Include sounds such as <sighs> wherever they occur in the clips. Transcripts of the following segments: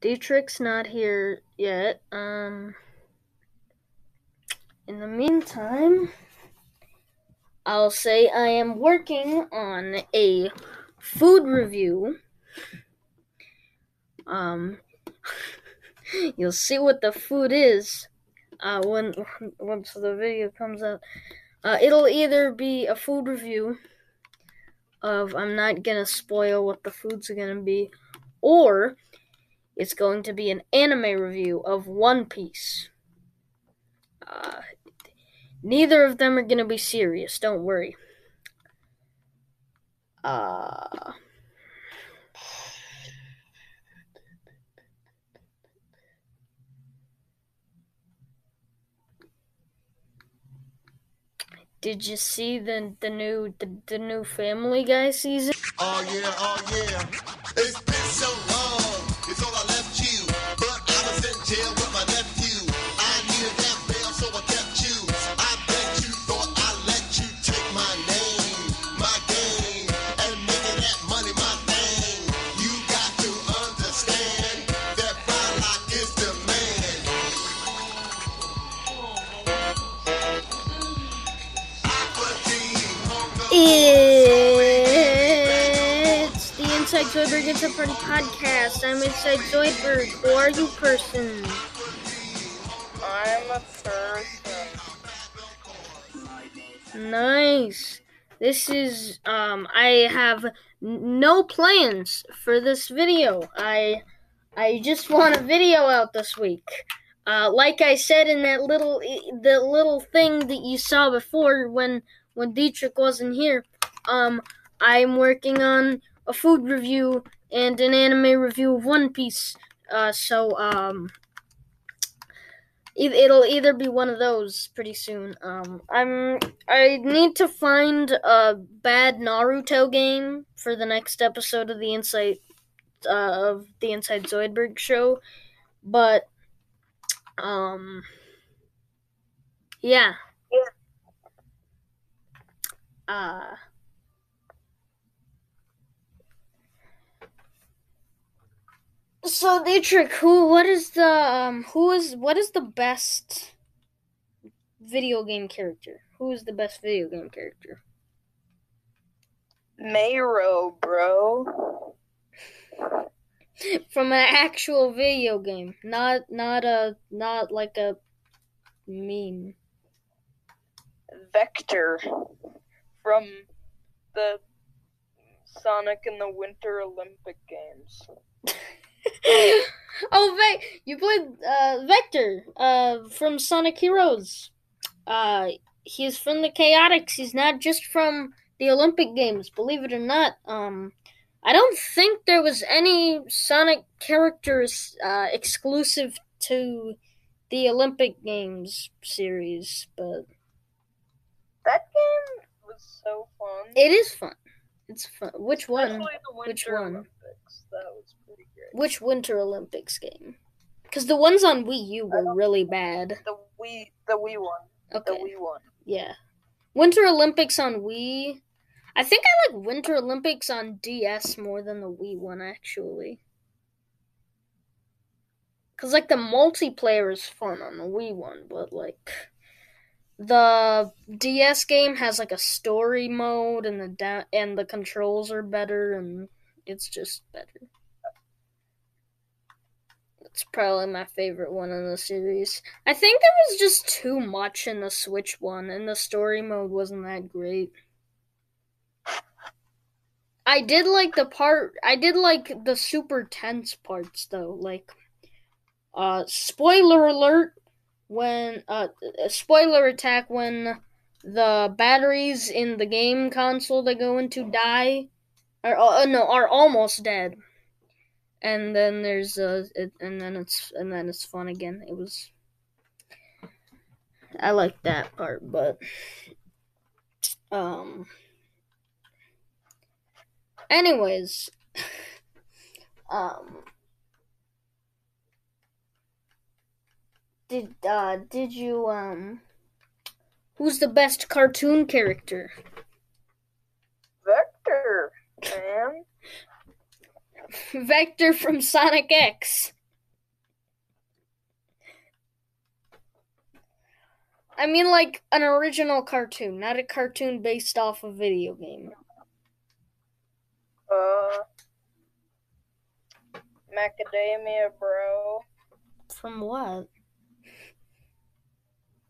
Dietrich's not here yet. Um, in the meantime, I'll say I am working on a food review. Um, <laughs> you'll see what the food is uh, when <laughs> once the video comes out. Uh, it'll either be a food review of I'm not gonna spoil what the food's are gonna be, or it's going to be an anime review of One Piece. Uh, neither of them are gonna be serious. Don't worry. Uh. Did you see the the new the, the new Family Guy season? Oh yeah, oh yeah. It's been so long. It's I left you, but I was in jail with my nephew. I needed that bail, so I kept you. I bet you thought I let you take my name, my game, and that money my thing. You got to understand that the man. Inside Zoidberg It's a Party podcast. I'm Inside Zoidberg. Who are you, person? I'm a person. Nice. This is um. I have n- no plans for this video. I I just want a video out this week. Uh, like I said in that little the little thing that you saw before when when Dietrich wasn't here. Um, I'm working on a food review and an anime review of One Piece. Uh, so um, it- it'll either be one of those pretty soon. Um, I'm I need to find a bad Naruto game for the next episode of the Insight uh, of the Inside Zoidberg show, but um, yeah. Uh, so Dietrich, who what is the um who is what is the best video game character? Who is the best video game character? Mayro, bro. <laughs> From an actual video game, not not a not like a meme. Vector from the Sonic and the Winter Olympic Games. <laughs> <laughs> oh, Ve- you played uh, Vector uh, from Sonic Heroes. Uh, he's from the Chaotix. He's not just from the Olympic Games, believe it or not. Um, I don't think there was any Sonic characters uh, exclusive to the Olympic Games series, but That game was so fun. it is fun. It's fun. Which one? Especially the Winter Which one? Olympics. That was. Which Winter Olympics game? Because the ones on Wii U were really bad. The Wii, the Wii one. Okay. The Wii one. Yeah. Winter Olympics on Wii. I think I like Winter Olympics on DS more than the Wii one actually. Cuz like the multiplayer is fun on the Wii one, but like the DS game has like a story mode and the da- and the controls are better and it's just better. It's probably my favorite one in the series. I think there was just too much in the Switch one, and the story mode wasn't that great. I did like the part. I did like the super tense parts though. Like, uh, spoiler alert when uh, spoiler attack when the batteries in the game console they go into die, or uh, no, are almost dead and then there's uh it, and then it's and then it's fun again it was i like that part but um anyways <sighs> um did uh did you um who's the best cartoon character Vector, man. Vector from Sonic X. I mean, like an original cartoon, not a cartoon based off a video game. Uh, Macadamia, bro. From what?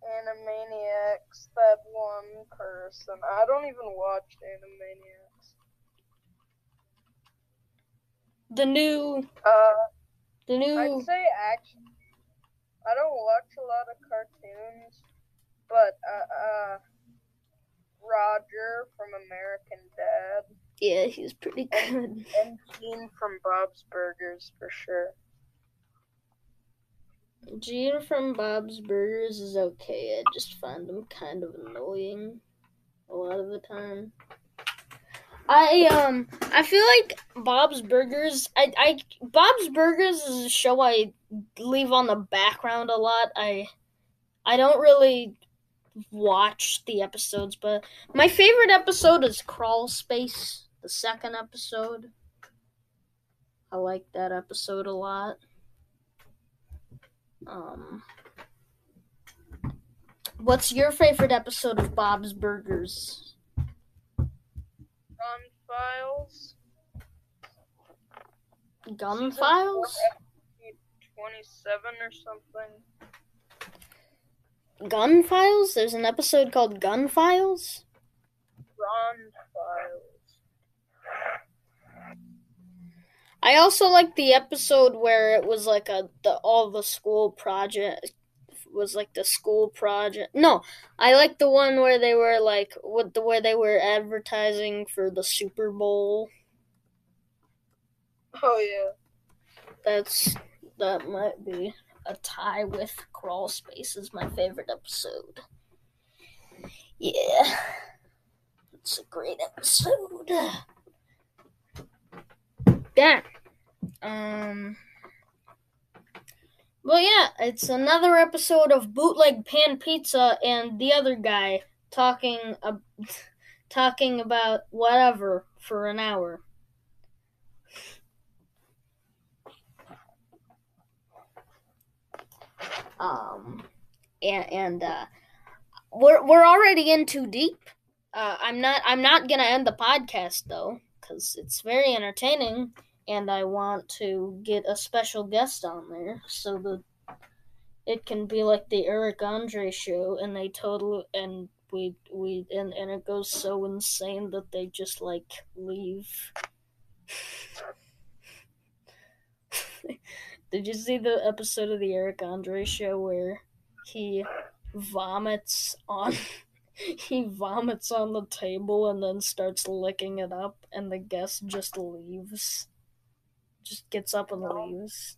Animaniacs, that one person. I don't even watch Animaniacs. The new Uh, the new I'd say action. I don't watch a lot of cartoons, but uh, uh, Roger from American Dad Yeah, he's pretty good. and Gene from Bob's Burgers for sure. Gene from Bob's Burgers is okay. I just find him kind of annoying a lot of the time. I um I feel like Bob's Burgers I I Bob's Burgers is a show I leave on the background a lot. I I don't really watch the episodes, but my favorite episode is Crawl Space, the second episode. I like that episode a lot. Um, what's your favorite episode of Bob's Burgers? Gun Files. Gun Files? Twenty-seven or something. Gun Files? There's an episode called Gun Files? Ron Files. I also like the episode where it was like a the all the school project was like the school project. No, I like the one where they were like what the where they were advertising for the Super Bowl. Oh yeah. That's that might be a tie with Crawl Space is my favorite episode. Yeah. It's a great episode. Yeah. Um Well yeah, it's another episode of Bootleg Pan Pizza and the other guy talking uh, <laughs> talking about whatever for an hour. um and, and uh we're we're already in too deep uh i'm not i'm not gonna end the podcast though because it's very entertaining and i want to get a special guest on there so that it can be like the eric andre show and they total and we we and, and it goes so insane that they just like leave <laughs> Did you see the episode of the Eric Andre show where he vomits on <laughs> he vomits on the table and then starts licking it up and the guest just leaves. Just gets up and leaves.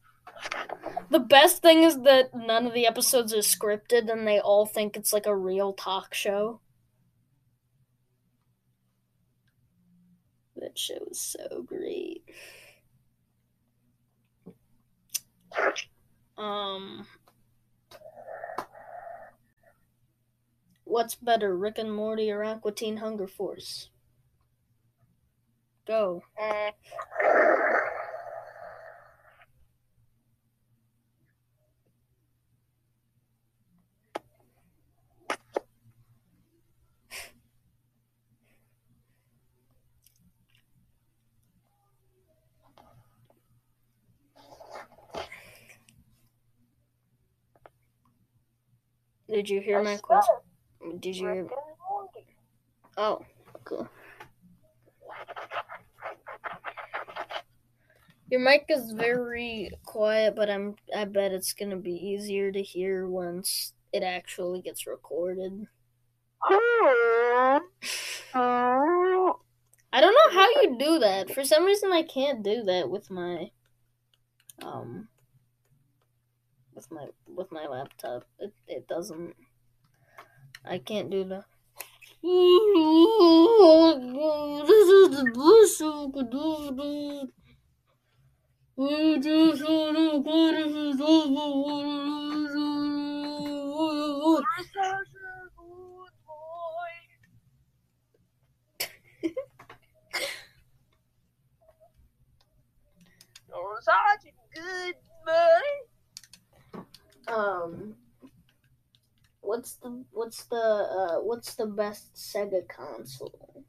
The best thing is that none of the episodes are scripted and they all think it's like a real talk show. That show is so great. Um, what's better, Rick and Morty or Aqua Teen Hunger Force? Go. Did you hear I my question? Did you hear? Oh, cool. Your mic is very quiet, but I'm I bet it's gonna be easier to hear once it actually gets recorded. I don't know how you do that. For some reason I can't do that with my um with my with my laptop. It it doesn't I can't do the This is the best could do. We just good boy. Um, What's the what's the uh what's the best Sega console?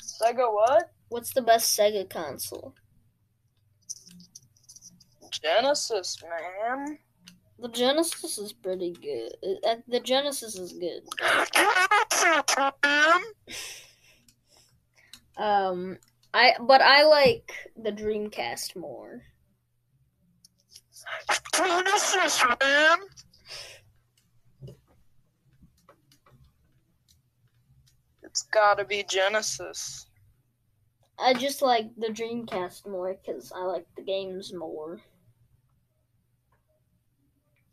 Sega what? What's the best Sega console? Genesis, man. The Genesis is pretty good. Uh, The Genesis is good. <laughs> Um, I but I like the Dreamcast more. Genesis, man. It's gotta be Genesis. I just like the Dreamcast more because I like the games more.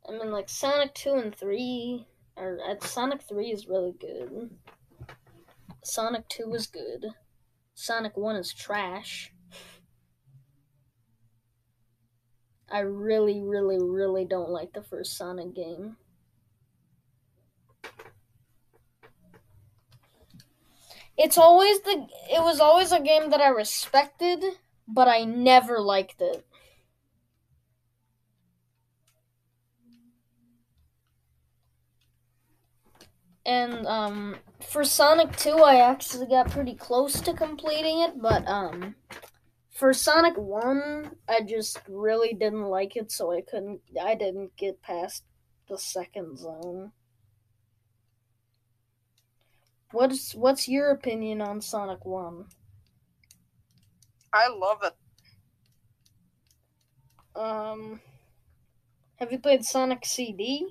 I mean, like Sonic Two and Three, or uh, Sonic Three is really good. Sonic Two is good. Sonic One is trash. I really, really, really don't like the first Sonic game. It's always the it was always a game that I respected, but I never liked it. And um for Sonic 2 I actually got pretty close to completing it, but um for Sonic 1 I just really didn't like it so I couldn't I didn't get past the second zone. What's what's your opinion on Sonic 1? I love it. Um have you played Sonic CD?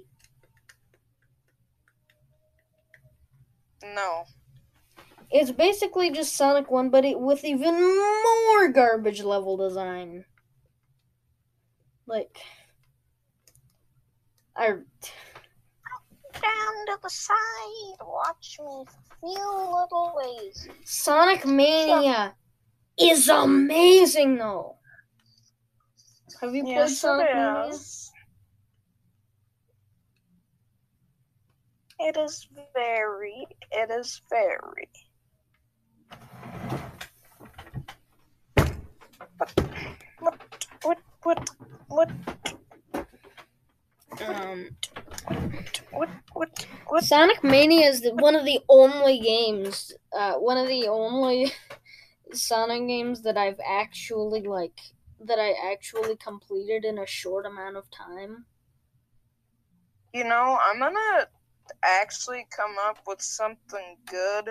No. It's basically just Sonic 1, but it, with even more garbage level design. Like, I Down to the side. Watch me feel little ways. Sonic Mania is amazing though. Have you played Yes, Sonic it Mania? is. It is very, it is very. What, what, what, what, Um, what, what, what? Sonic Mania is the, one of the only games, uh, one of the only Sonic games that I've actually like that I actually completed in a short amount of time. You know, I'm gonna actually come up with something good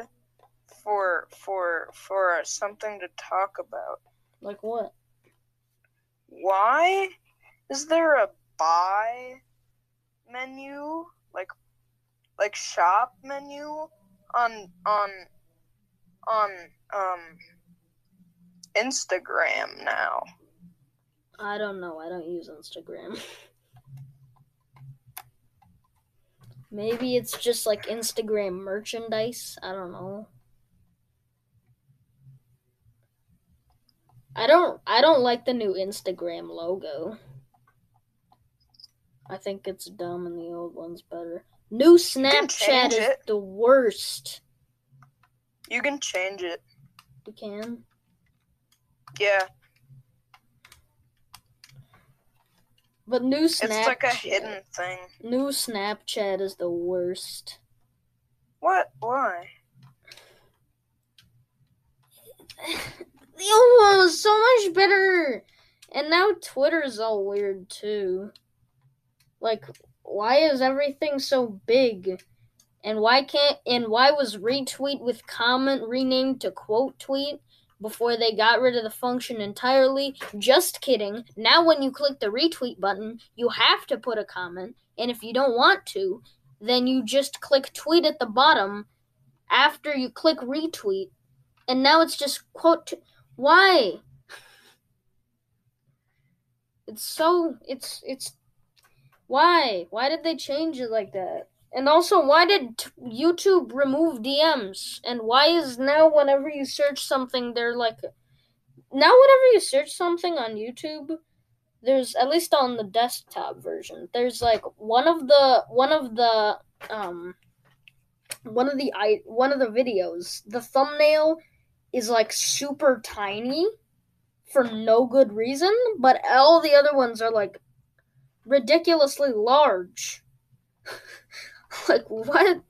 for for for something to talk about. Like what? Why is there a buy menu like like shop menu on on on um Instagram now? I don't know. I don't use Instagram. <laughs> Maybe it's just like Instagram merchandise. I don't know. I don't I don't like the new Instagram logo. I think it's dumb and the old one's better. New Snapchat is it. the worst. You can change it. You can. Yeah, But new Snapchat it's like a hidden thing. New Snapchat is the worst. What? Why? <laughs> Was so much better. And now Twitter's all weird too. Like, why is everything so big? And why can't and why was retweet with comment renamed to quote tweet before they got rid of the function entirely? Just kidding. Now when you click the retweet button, you have to put a comment, and if you don't want to, then you just click tweet at the bottom after you click retweet. And now it's just quote why? It's so it's it's why? Why did they change it like that? And also, why did YouTube remove DMs? And why is now whenever you search something, they're like, now whenever you search something on YouTube, there's at least on the desktop version, there's like one of the one of the um one of the i one of the videos, the thumbnail is like super tiny for no good reason, but all the other ones are like ridiculously large. <laughs> like what?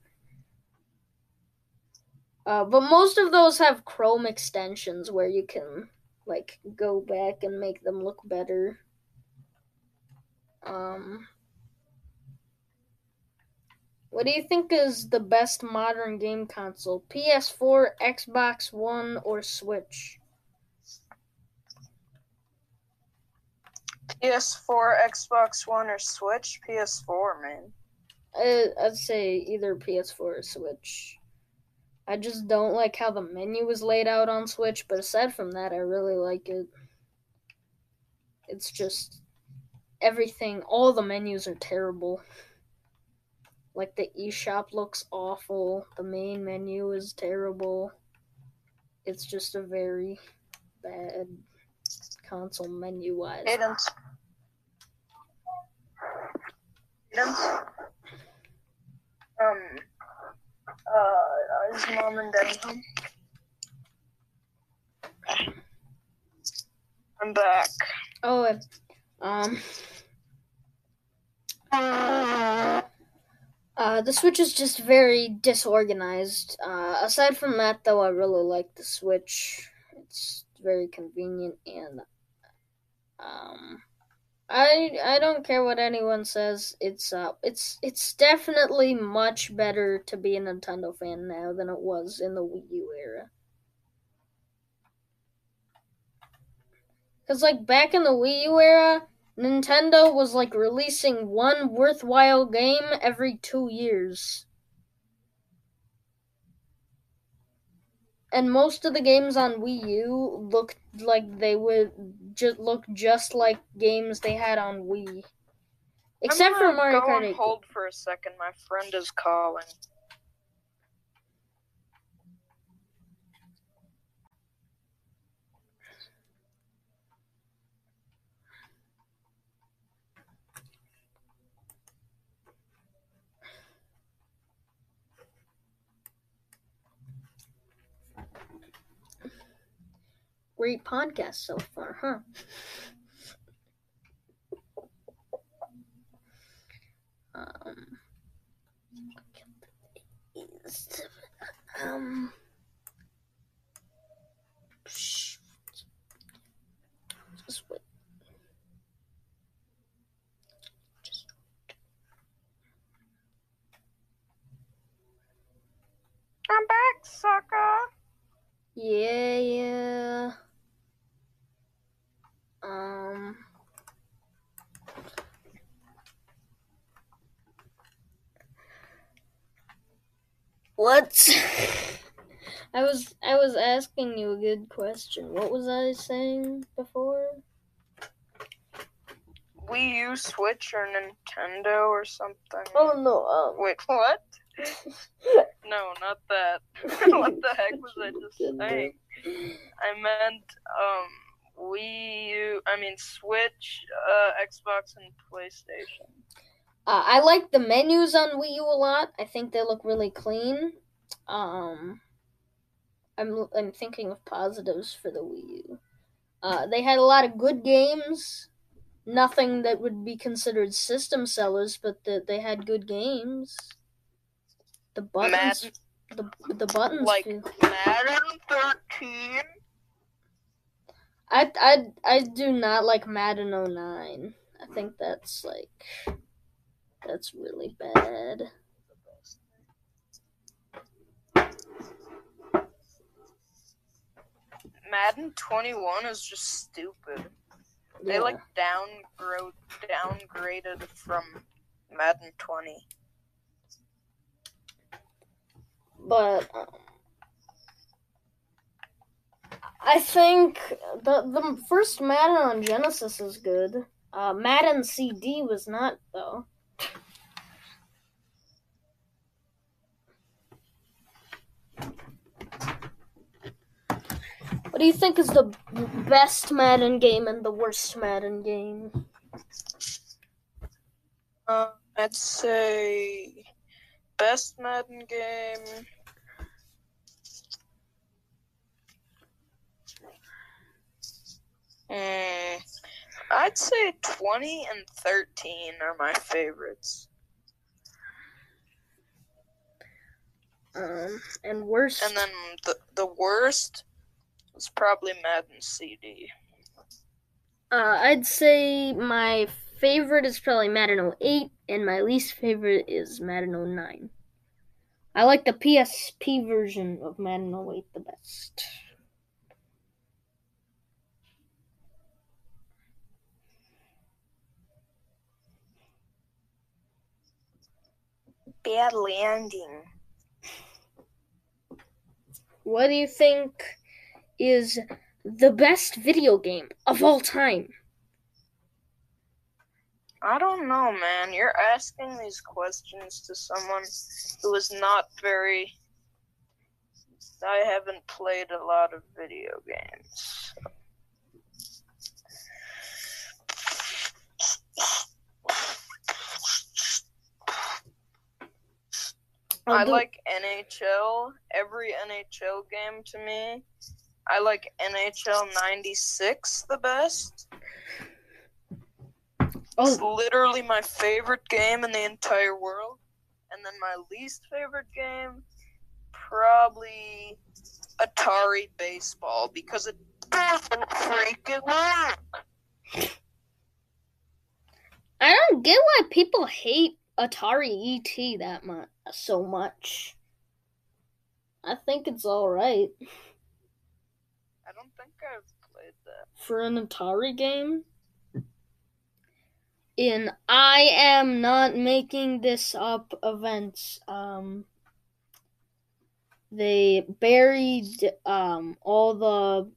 Uh, but most of those have Chrome extensions where you can like go back and make them look better. Um, what do you think is the best modern game console? PS4, Xbox One, or Switch? PS4, Xbox One, or Switch? PS4, man. I, I'd say either PS4 or Switch. I just don't like how the menu is laid out on Switch, but aside from that, I really like it. It's just everything, all the menus are terrible. Like the eShop looks awful, the main menu is terrible. It's just a very bad console menu wise. Aidens. Aidens. Um. Uh, is mom and dad home? I'm back. Oh, um. Uh, <laughs> the Switch is just very disorganized. Uh, aside from that, though, I really like the Switch. It's very convenient and um, I I don't care what anyone says. It's uh, it's it's definitely much better to be a Nintendo fan now than it was in the Wii U era. Cause like back in the Wii U era, Nintendo was like releasing one worthwhile game every two years. And most of the games on Wii U looked like they would just look just like games they had on Wii. Except for Mario go Kart on hold for a second. My friend is calling. Great podcast so far, huh? Um, um, just wait. Just I'm back, sucker. yeah, yeah. Um. What? I was I was asking you a good question. What was I saying before? Wii U, Switch, or Nintendo, or something. Oh no. Um. Wait, <laughs> what? <laughs> No, not that. <laughs> what the heck was I just saying? I meant um Wii U. I mean Switch, uh, Xbox, and PlayStation. Uh, I like the menus on Wii U a lot. I think they look really clean. Um, I'm I'm thinking of positives for the Wii U. Uh, they had a lot of good games. Nothing that would be considered system sellers, but the, they had good games. The buttons, the the buttons. Like feel- Madden 13. I I I do not like Madden 09. I think that's like that's really bad. Madden 21 is just stupid. They Yeah. like downgro- downgraded from Madden 20. but um, I think the the first Madden on Genesis is good. Uh, Madden CD was not though. What do you think is the best Madden game and the worst Madden game? Uh, I'd say best Madden game. Hmm. I'd say 20 and 13 are my favorites. Um, and worst. And then the the worst was probably Madden CD. Uh, I'd say my favorite is probably Madden 08, and my least favorite is Madden 09. I like the PSP version of Madden 08 the best. Bad landing. What do you think is the best video game of all time? I don't know, man. You're asking these questions to someone who is not very. I haven't played a lot of video games. I'll I do- like NHL. Every NHL game to me. I like NHL 96 the best. Oh. It's Oh, literally my favorite game in the entire world. And then my least favorite game, probably Atari Baseball because it doesn't freaking work. I don't get why people hate Atari ET that much so much. I think it's all right I don't think I've played that. for an Atari game. In I am not making this up events, um, they buried um all the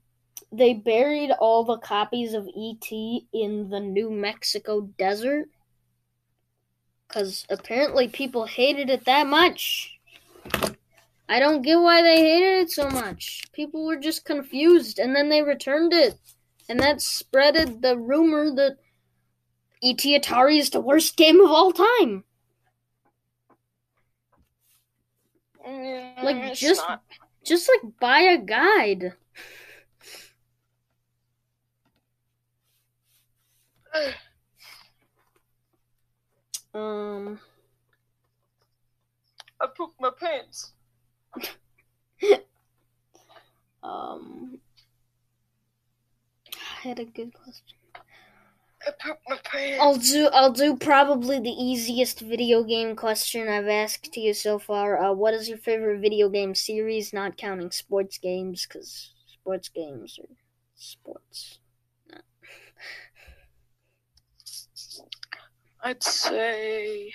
they buried all the copies of ET in the New Mexico desert cuz apparently people hated it that much. I don't get why they hated it so much. People were just confused and then they returned it. And that spreaded the rumor that ET Atari is the worst game of all time. Mm, Like, just- not. Just like buy a guide. <sighs> <laughs> Um I pooped my pants. um I had a good question. I pooped my pants. I'll do I'll do probably the easiest video game question I've asked to you so far. Uh, what is your favorite video game series, not counting sports games, because sports games are sports. I'd say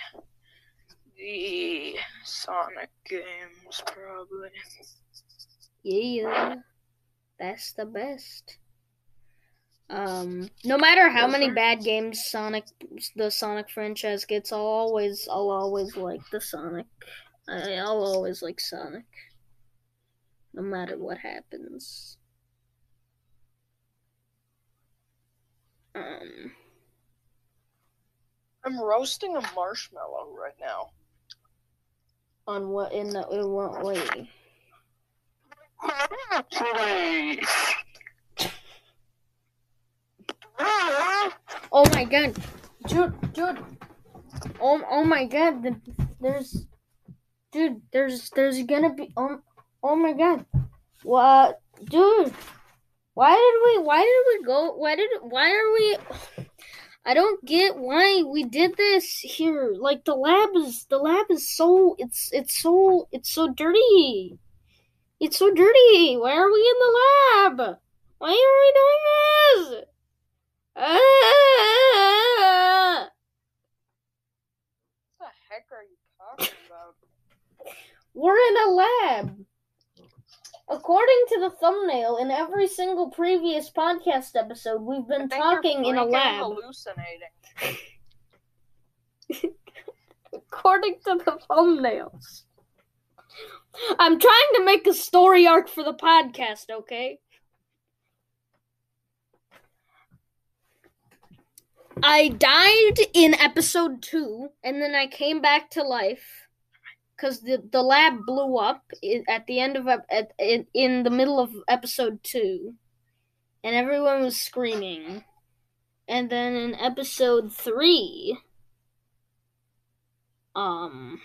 the Sonic games, probably. Yeah, that's the best. Um, no matter how many bad games Sonic, the Sonic franchise gets, I'll always, I'll always like the Sonic. I, I'll always like Sonic, no matter what happens. Um, I'm roasting a marshmallow right now. on what in the in what way? Oh my god, dude, dude. Oh, oh my god, the, there's, dude, there's, there's gonna be, oh, oh my god, what, dude? Why did we, why did we go? Why did, why are we? I don't get why we did this here. Like the lab is, the lab is so, it's, it's so, it's so dirty. It's so dirty. Why are we in the lab? Why are we doing this? Ah! What the heck are you talking about? <laughs> We're in a lab. According to the thumbnail, in every single previous podcast episode, we've been I think you're talking in a lab. Hallucinating. <laughs> According to the thumbnails. I'm trying to make a story arc for the podcast, okay? I died in episode two, and then I came back to life because the, the lab blew up at the end of at, in, in the middle of episode two, and everyone was screaming. And then in episode three, um,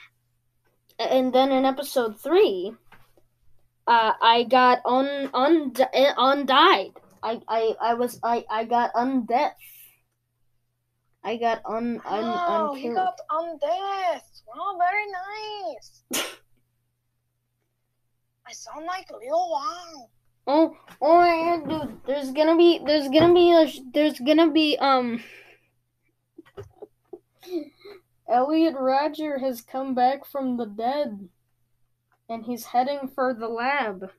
and then in episode three, uh, I got un un undied. I I I was I I got undeath. I got un un Oh, you got undeath. Wow, very nice. I sound like Lil Wang. Oh, oh dude! There's gonna be, there's gonna be, a, there's gonna be, um. Elliot Rodger has come back from the dead, and he's heading for the lab.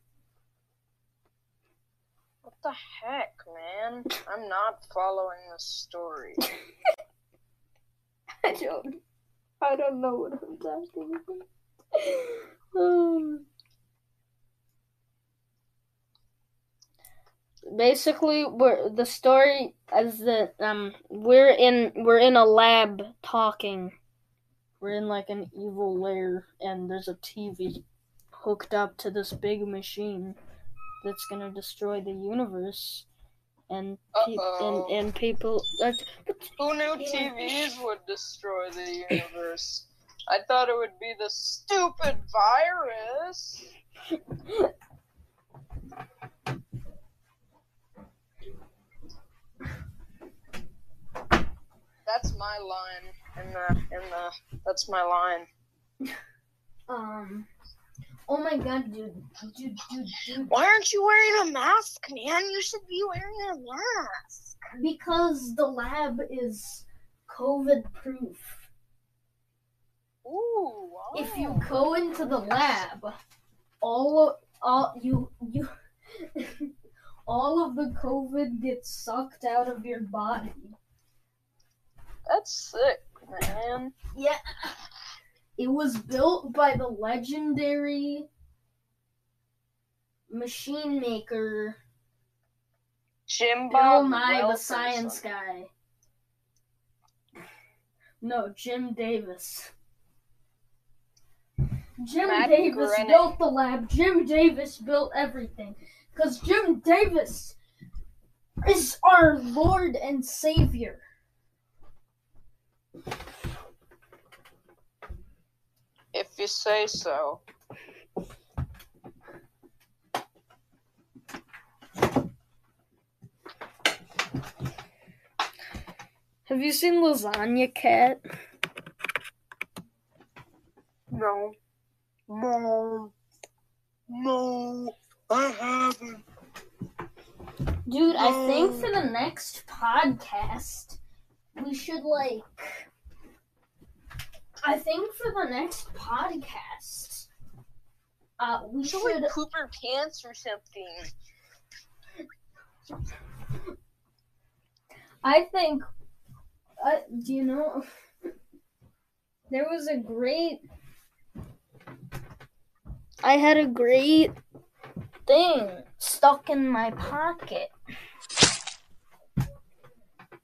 What the heck, man? <laughs> I'm not following this story. <laughs> I don't, I don't know what I'm talking about. Um, <sighs> basically, we're the story is that um we're in we're in a lab talking. We're in like an evil lair, and there's a TV hooked up to this big machine that's gonna destroy the universe. And pe- and and people. Who knew TVs would destroy the universe? I thought it would be the stupid virus. That's my line in the in the that's my line. <laughs> Um. Oh my god, dude, dude, dude, dude. Why aren't you wearing a mask, man? You should be wearing a mask. Because the lab is COVID proof. Ooh, wow. If you oh. go into the lab, all all you you <laughs> all of the COVID gets sucked out of your body. That's sick, man. Yeah. It was built by the legendary machine maker Jim Bill Bob Nye the Wilkinson. Science Guy. No, Jim Davis. Jim Matt Davis built the lab. Jim Davis built everything. Because Jim Davis is our Lord and Savior. If you say so. Have you seen Lasagna Cat? No. No. No. I haven't. Dude, I think for the next podcast, we should like. I think for the next podcast, uh, we Should should. we poop our pants or something? I think. Uh, do you know? <laughs> There was a great. I had a great thing stuck in my pocket.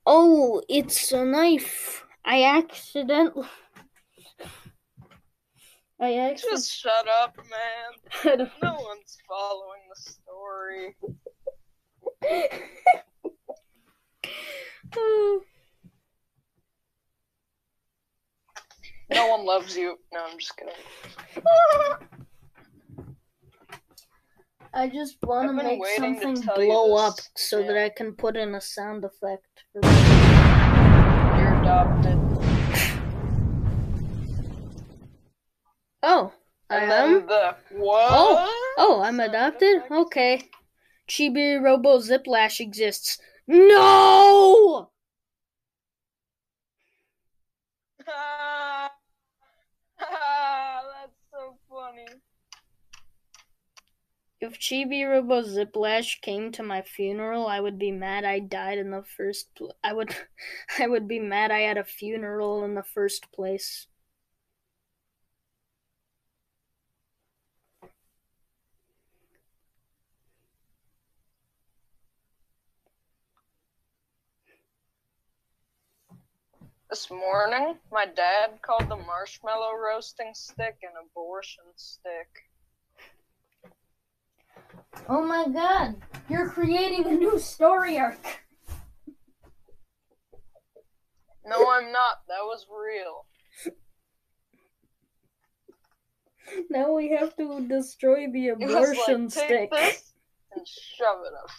Oh, it's a knife. I accidentally. I. Just shut up, man. <laughs> No one's following the story. <sighs> No one loves you. No, I'm just kidding. I just want to make to something blow up so that. I can put in a sound effect. You're adopted. Oh, I'm the what? Oh, oh, I'm adopted. Okay. Chibi Robo Zip Lash exists. No. <laughs> That's so funny. If Chibi Robo Zip Lash came to my funeral, I would be mad I died in the first. Pl- I would, <laughs> I would be mad I had a funeral in the first place. This morning, my dad called the marshmallow roasting stick an abortion stick. Oh my god, you're creating a new story arc. No, I'm not. That was real. Now we have to destroy the abortion like, stick. and shove it up.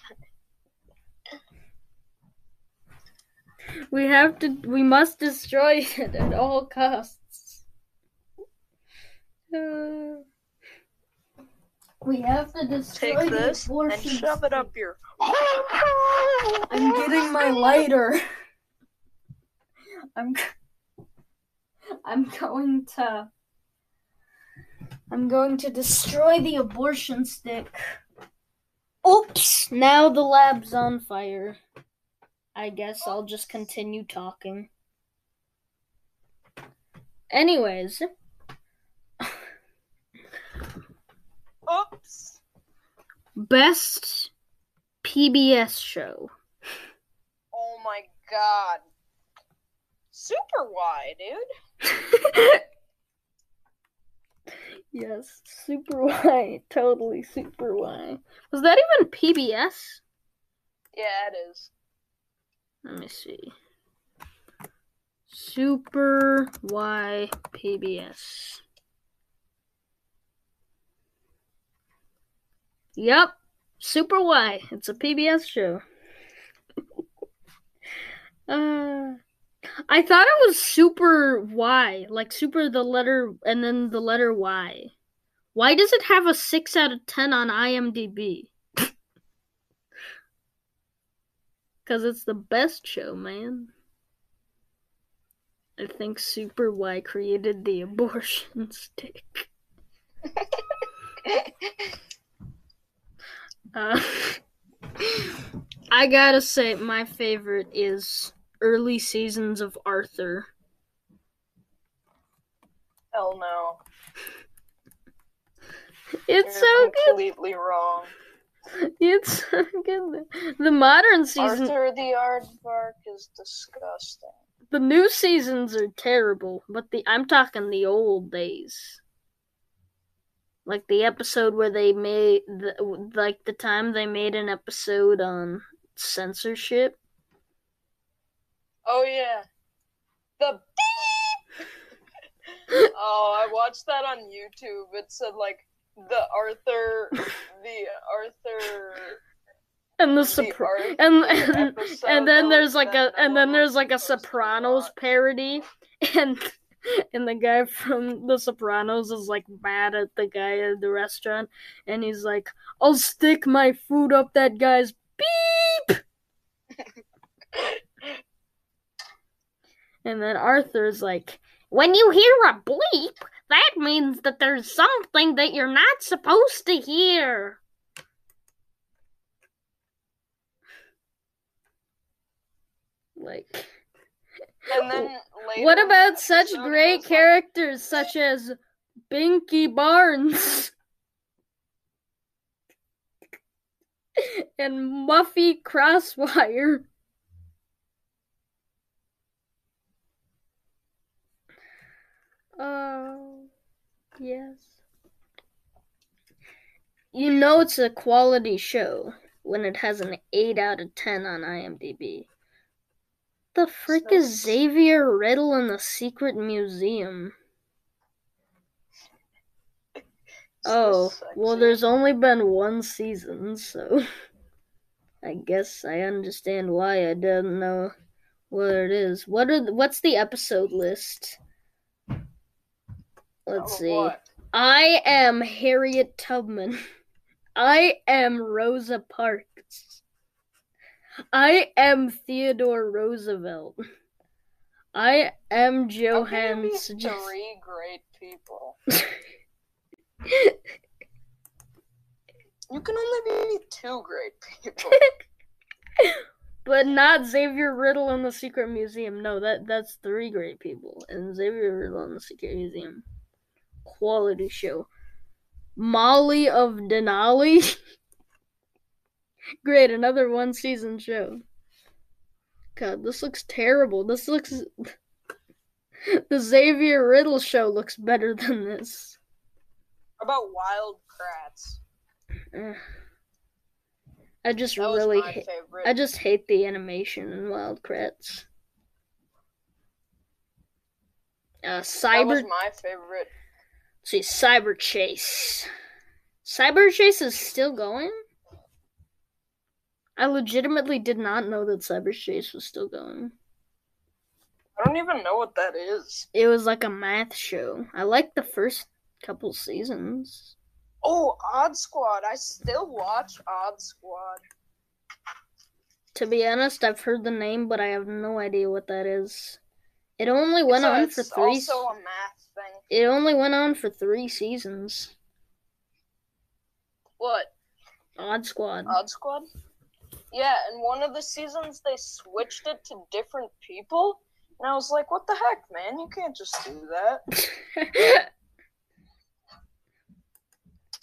We have to. We must destroy <laughs> it at all costs. Uh, we have to destroy Take this and shove it up your. I'm getting my <laughs> lighter. I'm. I'm going to. I'm going to destroy the abortion stick. Oops! Now the lab's on fire. I guess I'll just continue talking. Anyways, Oops. best PBS show. Oh my god. Super wide, dude. <laughs> yes, super Y. Totally super Y. Was that even PBS? Yeah, it is. Let me see. Super Y PBS. Yep, Super Y. It's a PBS show. <laughs> uh, I thought it was Super Y, like Super the letter and then the letter Y. Why does it have a 6 out of 10 on IMDb? Because it's the best show, man. I think Super Y created the abortion <laughs> stick. <laughs> Uh, <laughs> I gotta say, my favorite is early seasons of Arthur. Hell no. It's You're so good. completely wrong. <laughs> It's so <laughs> good. The modern season, Arthur the Aardvark is disgusting. the new seasons are terrible, but the I'm talking the old days. Like the episode where they made, the, like the time they made an episode on censorship. Oh yeah. The beep. <laughs> oh, I watched that on YouTube. It said like the Arthur, the Arthur, And the, the Sopr- Arthur and <laughs> and, and then there's like a and then there's like a Sopranos parody, <laughs> and and the guy from the Sopranos is like mad at the guy at the restaurant, and he's like, "I'll stick my food up that guy's beep." <laughs> And then Arthur's like, "When you hear a bleep, that means that there's something that you're not supposed to hear." Like. And then later What about such great like, characters such as Binky Barnes <laughs> and Muffy Crosswire? Oh, yes. You know it's a quality show when it has an 8 out of 10 on IMDb. The frick is Xavier Riddle in the Secret Museum? <laughs> "Is Oh, well, there's only been one season, so <laughs> I guess I understand why I didn't know what it is. What are the, what's the episode list? Let's Of see. what? I am Harriet Tubman. <laughs> I am Rosa Parks. I am Theodore Roosevelt. I am oh, you Johannes. be three great people. <laughs> You can only be two great people. <laughs> But not Xavier Riddle in the Secret Museum. No, that that's three great people. And Xavier Riddle in the Secret Museum. Quality show. Molly of Denali. <laughs> Great, another one season show. God, this looks terrible. This looks <laughs> The Xavier Riddle show looks better than this. about Wild Kratts. I just That was really my ha- favorite. I just hate the animation in Wild Kratts. Uh, that Cyber was my favorite. See, Cyberchase. Cyber Chase is still going? I legitimately did not know that Cyberchase was still going. I don't even know what that is. It was like a math show. I liked the first couple seasons. Oh, Odd Squad. I still watch Odd Squad. To be honest, I've heard the name, but I have no idea what that is. It only went a- on for it's three. also a math thing. It only went on for three seasons. What? Odd Squad. Odd Squad? Yeah, and one of the seasons they switched it to different people. And I was like, what the heck, man? You can't just do that. <laughs>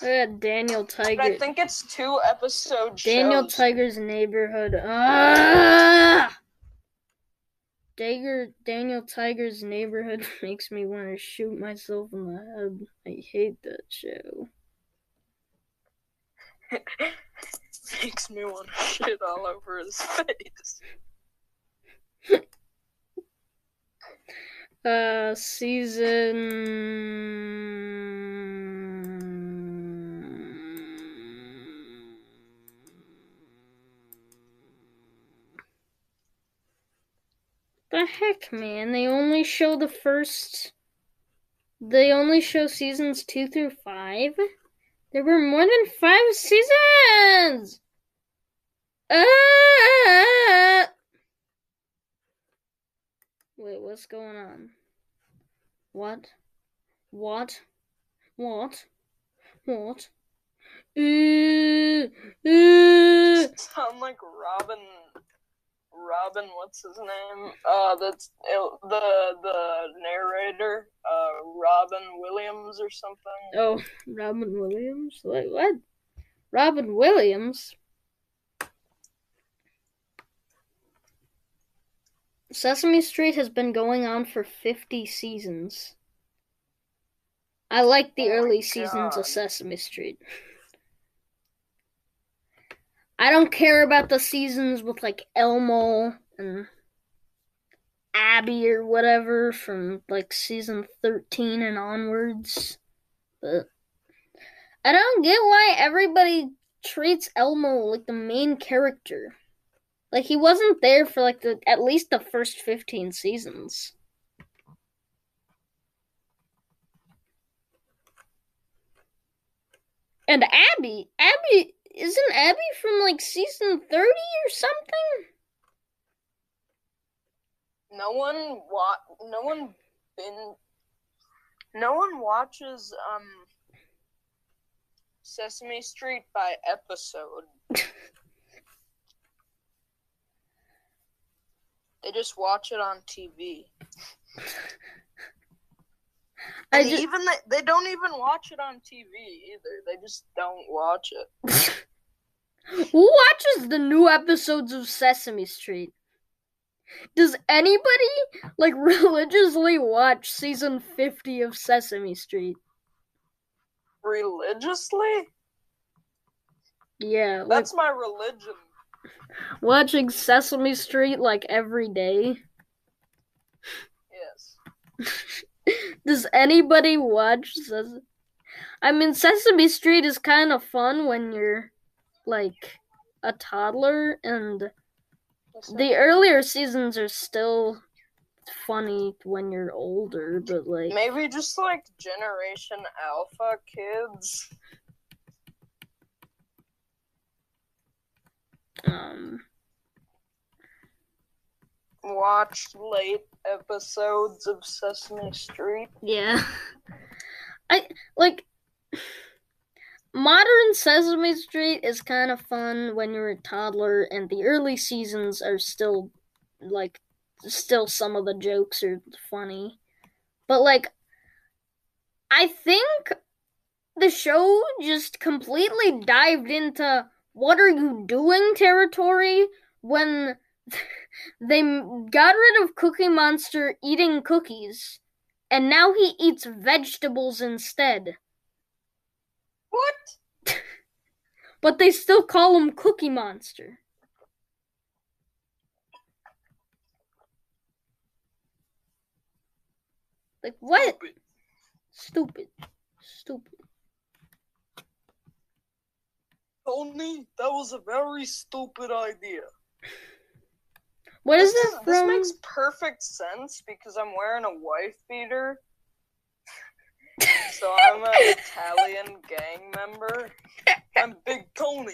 Uh, Daniel But I think it's two episodes. Daniel shows. Tiger's neighborhood. Ah! Dagger, Daniel Tiger's neighborhood <laughs> makes me want to shoot myself in the head. I hate that show. <laughs> Makes me want to shit all over his face. <laughs> Uh, season. The heck, man? They only show the first. They only show seasons two through five? There were more than five seasons! Ah! Wait, what's going on? What? What? What? What? Uh, uh, <laughs> Sound like Robin. Robin, what's his name? Uh, that's the the narrator. Uh, Robin Williams or something. oh, <laughs> Robin Williams? Wait, what? Robin Williams? Sesame Street has been going on for 50 seasons. I like the Oh early seasons of Sesame Street. <laughs> I don't care about the seasons with like Elmo and Abby or whatever from like season 13 and onwards. But I don't get why everybody treats Elmo like the main character. Like he wasn't there for like the at least the first 15 seasons. And Abby, Abby isn't Abby from like season 30 or something? No one wa- No one been. No one watches um. Sesame Street by episode. <laughs> they just watch it on TV. I And just even they, they don't even watch it on TV either. They just don't watch it. <laughs> Who watches the new episodes of Sesame Street? Does anybody like <laughs> religiously watch season 50 of Sesame Street? Religiously? Yeah, like That's my religion. watching Sesame Street like every day. Yes. <laughs> <laughs> Does anybody watch Ses- I mean Sesame Street is kind of fun when you're like a toddler and the earlier seasons are still funny when you're older, but like Maybe just like Generation Alpha kids. um watch late episodes of Sesame Street. Yeah. I like Modern Sesame Street is kind of fun when you're a toddler and the early seasons are still like still some of the jokes are funny. But like I think the show just completely dived into what are you doing territory when they got rid of Cookie Monster eating cookies and now he eats vegetables instead. What? <laughs> But they still call him Cookie Monster. Like what? Stupid. Stupid. Stupid. Tony, that was a very stupid idea. <laughs> What is this, This from? makes perfect sense because I'm wearing a wife beater. so I'm an Italian gang member. I'm Big Tony.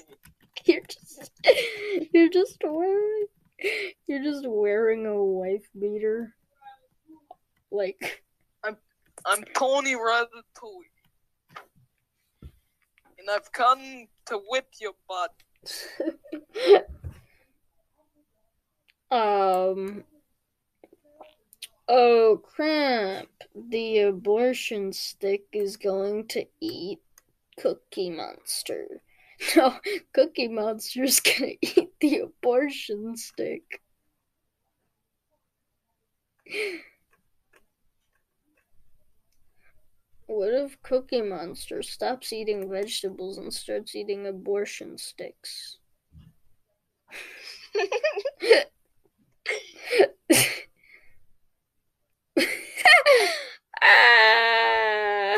You're just you're just wearing you're just wearing a wife beater. Like I'm Tony Ratatouille. And I've come to whip your butt. <laughs> um Oh crap. The abortion stick is going to eat Cookie Monster. <laughs> No, Cookie Monster's <laughs> gonna eat the abortion stick. What if Cookie Monster stops eating vegetables and starts eating abortion sticks? <laughs> Ah. <laughs>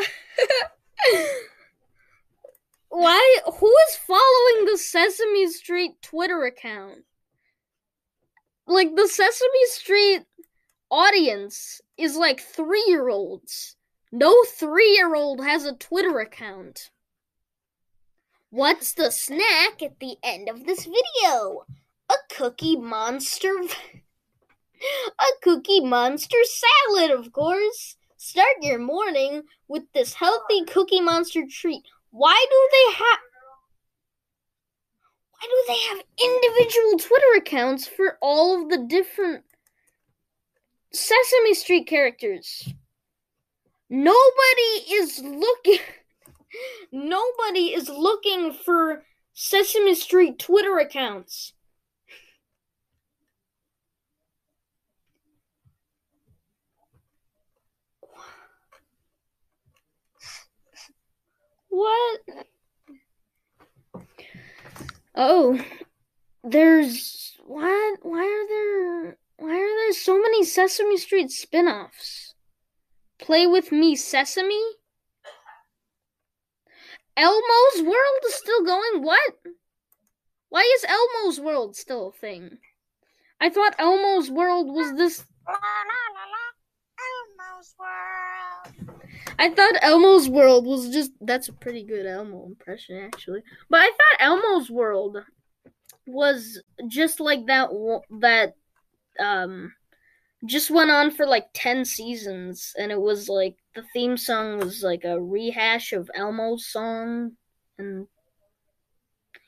Why? Who is following the Sesame Street Twitter account? Like, the Sesame Street audience is like three year olds. No three year old has a Twitter account. What's the snack at the end of this video? A cookie monster. a cookie monster salad, of course. Start your morning with this healthy cookie monster treat. Why do they have. Why do they have individual Twitter accounts for all of the different Sesame Street characters? Nobody is looking. <laughs> Nobody is looking for Sesame Street Twitter accounts. What? Oh, there's what? Why are there? Why are there so many Sesame Street spin-offs? Play with me, Sesame. Elmo's World is still going. What? Why is Elmo's World still a thing? I thought Elmo's World was this. La la la. Elmo's World. I thought Elmo's World was just. That's a pretty good Elmo impression, actually. But I thought Elmo's World was just like that. That um, just went on for like ten seasons, and it was like the theme song was like a rehash of Elmo's song, and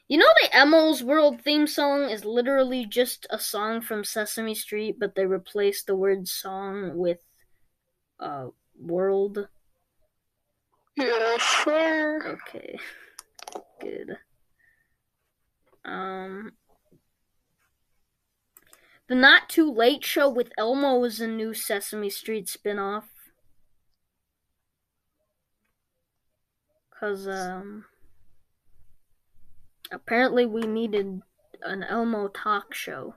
you know the Elmo's World theme song is literally just a song from Sesame Street, but they replaced the word song with uh world. Yeah, sure. Okay. Good. Um The Not Too Late Show with Elmo is a new Sesame Street spin-off. Cause um apparently we needed an Elmo talk show.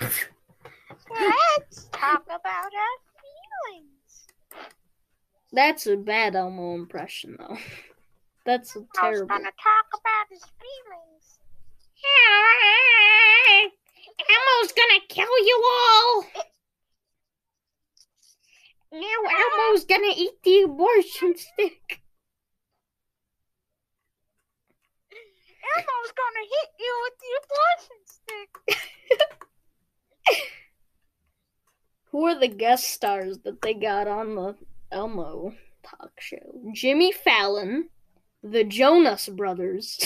Let's talk about our feelings. That's a bad Elmo impression though. <laughs> That's a terrible. I was gonna talk about his feelings. <laughs> Elmo's gonna kill you all. Now <laughs> Elmo's gonna eat the abortion stick. Elmo's gonna hit you with the abortion stick. Who are the guest stars that they got on the Elmo talk show? Jimmy Fallon, the Jonas Brothers,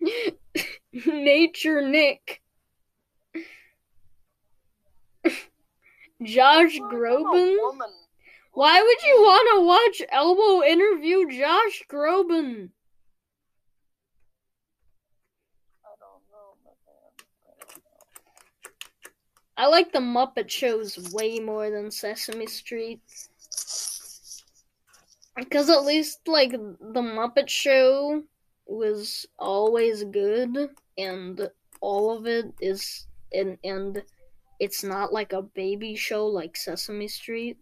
<laughs> Nature Nick, Josh Groban. Why would you want to watch Elmo interview Josh Groban? I don't know, man. I like the Muppet shows way more than Sesame Street. Because at least, like, The Muppet Show was always good, and all of it is. And, and it's not like a baby show like Sesame Street.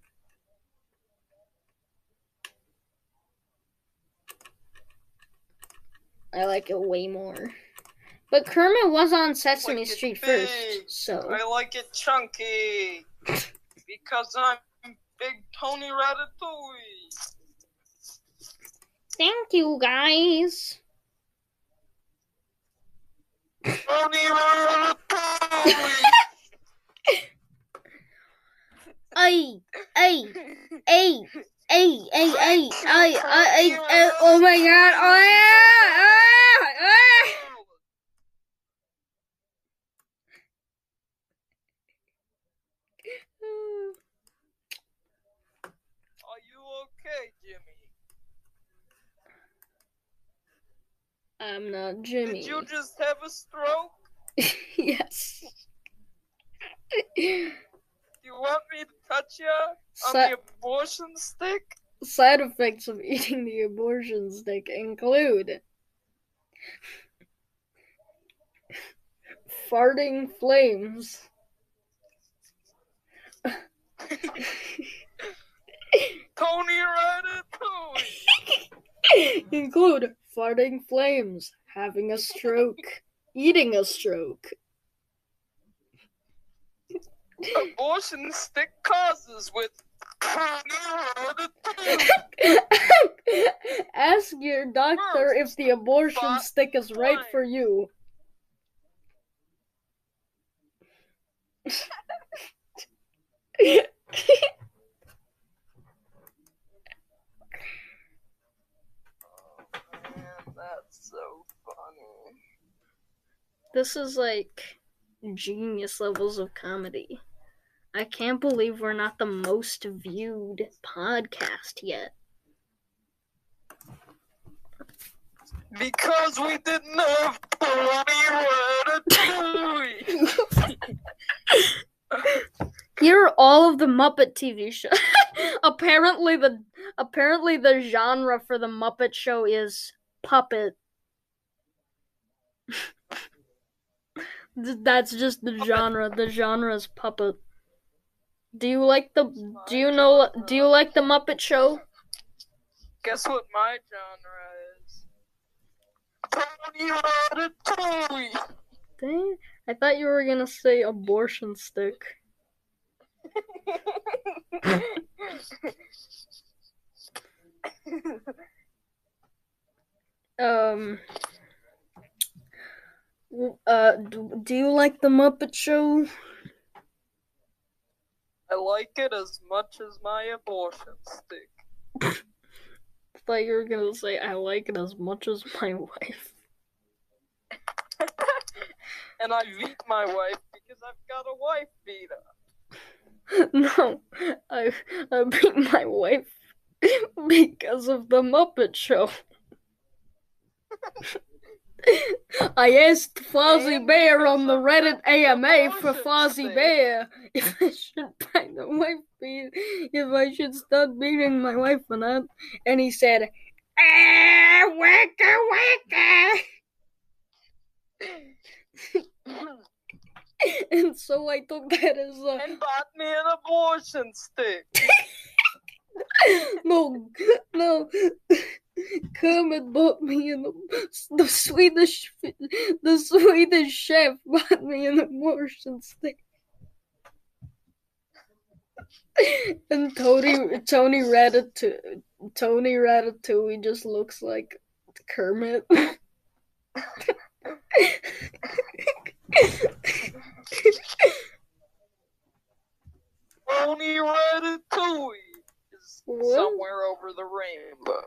I like it way more. But Kermit was on Sesame like Street first, so. I like it chunky because I'm Big Tony Ratatouille. Thank you, guys. Hey, hey, hey, hey, hey, hey, hey, hey, oh my god, oh yeah, ah, ah. Are you okay, Jim? I'm not Jimmy. Did you just have a stroke? <laughs> yes. Do you want me to touch you on Sa- the abortion stick? Side effects of eating the abortion stick include farting flames, <laughs> Tony Ratatouille. <laughs> include farting flames, having a stroke, eating a stroke. Abortion stick causes with Ask your doctor if the abortion stick is right for you. <laughs> Man, that's so funny. This is like genius levels of comedy. I can't believe we're not the most viewed podcast yet. Because we didn't have Tony Ratatouille. Here are all of the Muppet TV show. <laughs> apparently the apparently the genre for the Muppet Show is puppet. <laughs> Th- That's just the genre. The genre is puppet. Do you like the do you know do you like the Muppet Show? Guess what my genre is? Tony Ratatouille. Dang, I thought you were gonna say abortion stick. <laughs> Um. Uh, do, do you like the Muppet Show? I like it as much as my abortion stick. I <laughs> thought you were gonna say I like it as much as my wife. <laughs> and I beat my wife because I've got a wife beater. <laughs> no, I I beat my wife because of the Muppet Show. <laughs> I asked Fozzie Bear on the Reddit AMA for Fozzie. Bear <laughs> if I should buy the wife beat, if I should start beating my wife or not, and he said, "Ah, wacka wacka," <laughs> and so I took that as a and bought me an abortion stick. no, no. Kermit bought me an the Swedish the Swedish chef bought me an abortion stick. And Tony Tony Ratatouille Tony Ratatouille just looks like Kermit. Tony Ratatouille is What? somewhere over the rainbow.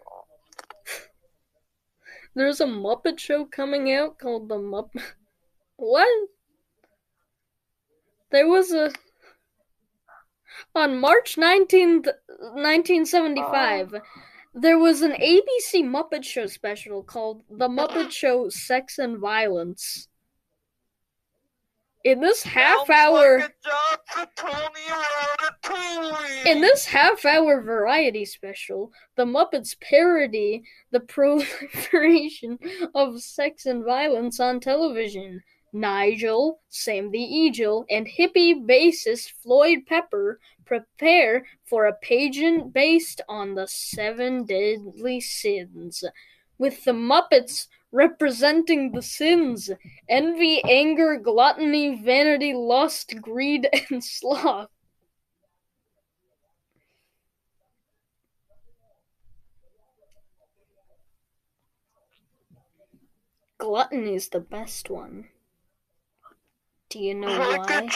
There's a Muppet show coming out called the Muppet. What? There was a. On March 19th, 1975, there was an ABC Muppet Show special called The Muppet Show Sex and Violence. In this half Sounds hour. Like a job for Tony Ratatouille. In this half hour variety special, the Muppets parody the <laughs> proliferation of sex and violence on television. Nigel, Sam the Eagle, and hippie bassist Floyd Pepper prepare for a pageant based on the seven deadly sins, with the Muppets representing the sins envy, anger, gluttony, vanity, lust, greed, <laughs> and sloth. Gluttony is the best one. Do you know why?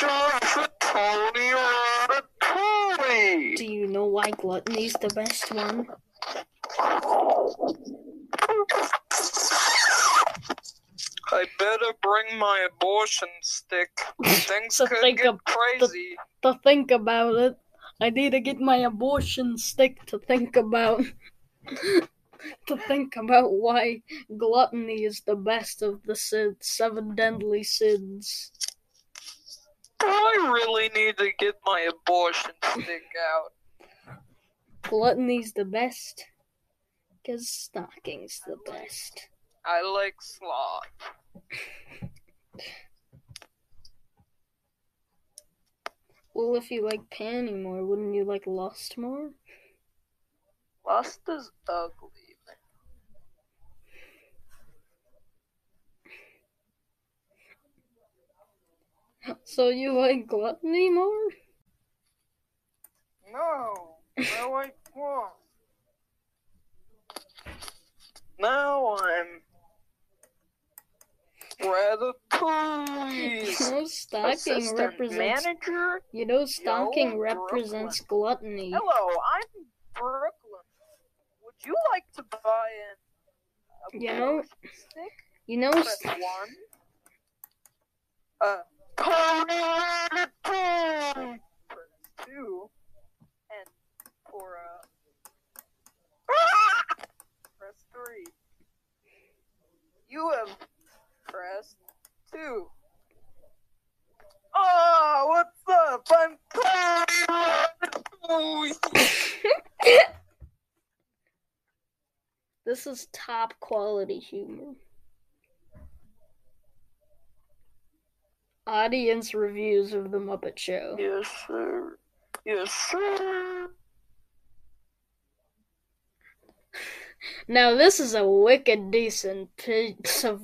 Do you know why gluttony is the best one? I better bring my abortion stick. Things could think get of- crazy. To think about it, I need to get my abortion stick to think about. <laughs> to think about why gluttony is the best of the seven deadly sins. I really need to get my abortion stick out. Gluttony's the best. Cause stocking's the best. I like sloth. Well, if you like Panty more, wouldn't you like Lust more? Lust is ugly. So you like Gluttony more? No, I like sloth. Now I'm Ratatouille. You know, stocking represents. manager. You know, stocking Yo, represents gluttony. Hello, I'm Brooklyn. Would you like to buy an You know, stick? You know, Press one. Uh, press two, and for uh, <laughs> press three. You have pressed two. Oh, what's up? I'm <laughs> this is top quality humor. Audience reviews of The Muppet Show. Yes, sir. Yes, sir. Now, this is a wicked decent piece of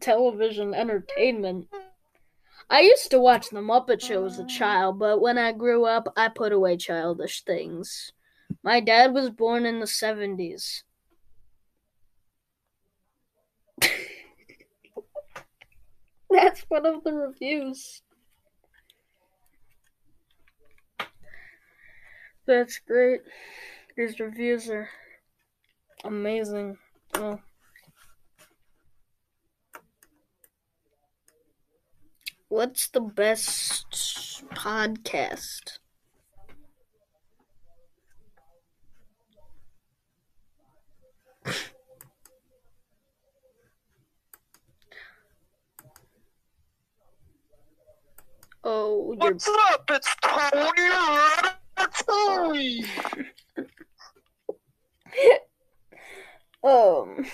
television entertainment. I used to watch The Muppet Show as a child, but when I grew up, I put away childish things. My dad was born in the 70s. <laughs> That's one of the reviews. That's great. These reviews are amazing. Oh. What's the best podcast? <laughs> Oh, you're What's up? It's Tony Ratatouille. <laughs> um.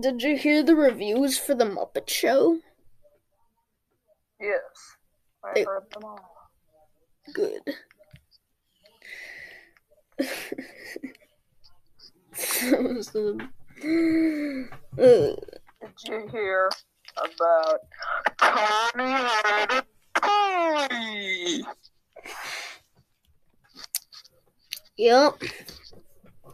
Did you hear the reviews for the Muppet Show? Yes, I Hey. heard them all. Good. So, uh, Did you hear about Tony Ratatouille? Yep,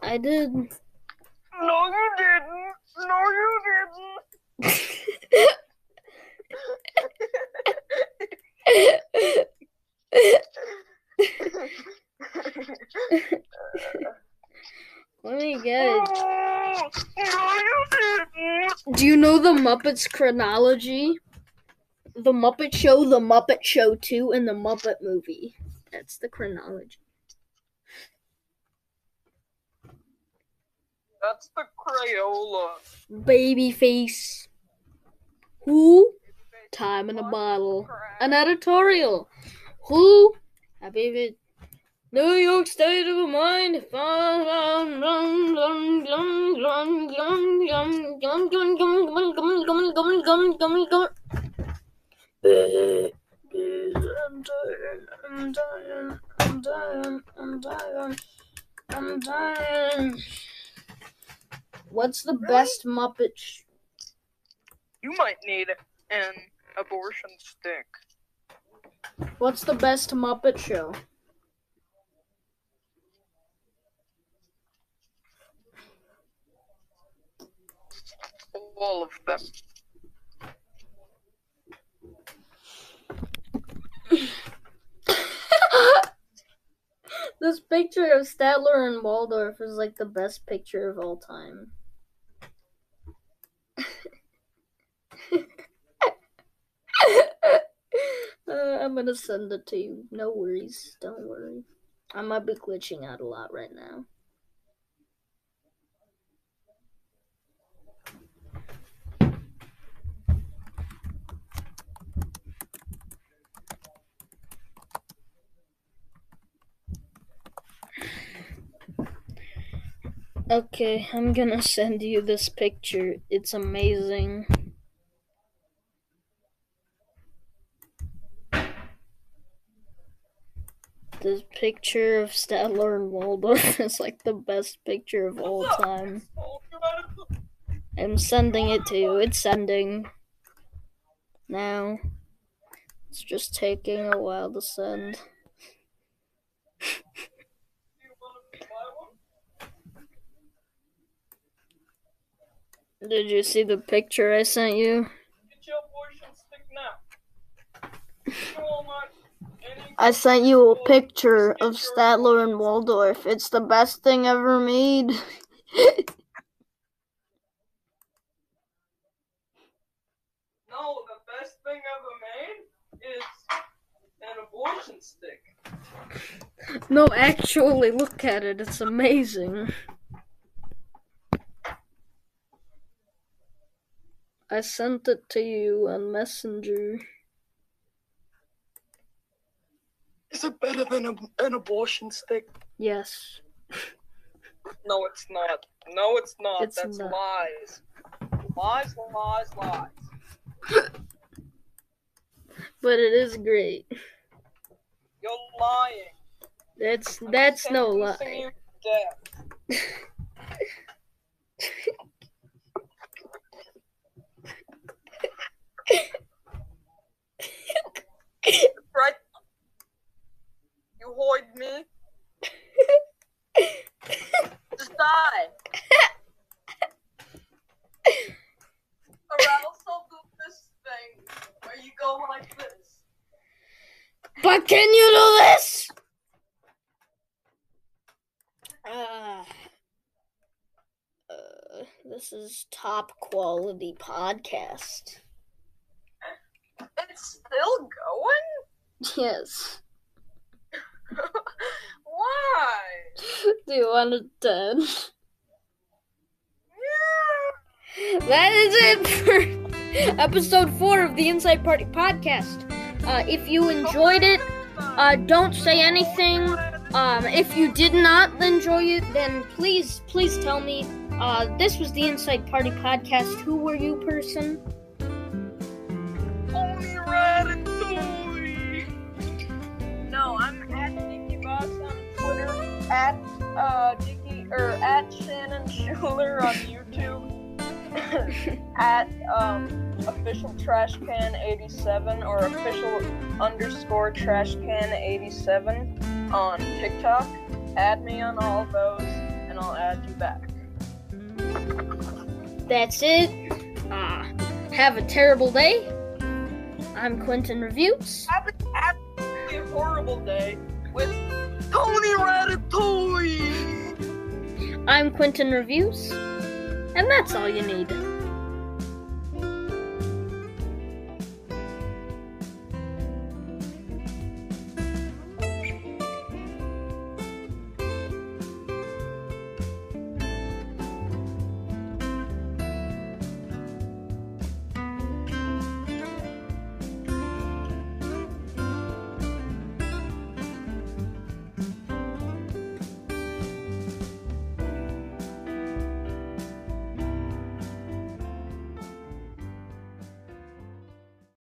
I did. No, you didn't. No, you didn't. Let me get. Oh, no, you didn't. Do you know the Muppets chronology? The Muppet Show, The Muppet Show 2, and The Muppet Movie. That's the chronology. That's the Crayola. Babyface. Who? Time in a bottle. An editorial. Who? Happy Vid- New York State of Mind. I'm dying, I'm dying, I'm dying, I'm dying. I'm. What's the best Muppet? Sh- You might need an abortion stick. What's the best Muppet show? All of them. <laughs> this picture of Statler and Waldorf is like the best picture of all time. <laughs> Uh, I'm gonna send it to you. No worries. Don't worry. I might be glitching out a lot right now. Okay, I'm gonna send you this picture. It's amazing. This picture of Statler and Waldorf <laughs> is like the best picture of all <laughs> time. <laughs> I'm sending it to you. It's sending. Now. It's just taking a while to send. Did you see the picture I sent you? Get your abortion stick now. You will not any I sent you a picture of Statler and Waldorf. It's the best thing ever made. <laughs> No, the best thing ever made is an abortion stick. no, actually, look at it. It's amazing. I sent it to you on Messenger. Is it better than a, an abortion stick? Yes. No, it's not. No, it's not. It's That's not. lies. Lies, lies, lies. But it is great. You're lying. That's that's no Sentencing lie. <laughs> you to death. Right? You hoid me. Just die. or else I'll do this thing where you go like this. But can you do this? Ah. Uh, this is top quality podcast. It's still going? Yes. Why? <laughs> Do you want done? Yeah. <laughs> That is it for <laughs> episode four of the Inside Party podcast. Uh, if you enjoyed it, uh, don't say anything. Um, if you did not enjoy it, then please, please tell me. Uh, this was the Inside Party podcast. Who were you, person? Uh Dicky or at Shannon Schuler on YouTube, <laughs> at um official trash can 87 or official underscore trash can 87 on TikTok. Add me on all of those, and I'll add you back. That's it. Uh, have a terrible day. I'm Quentin Reviews. Have an absolutely horrible day with Tony Ratatouille. I'm Quentin Reviews. And that's all you need.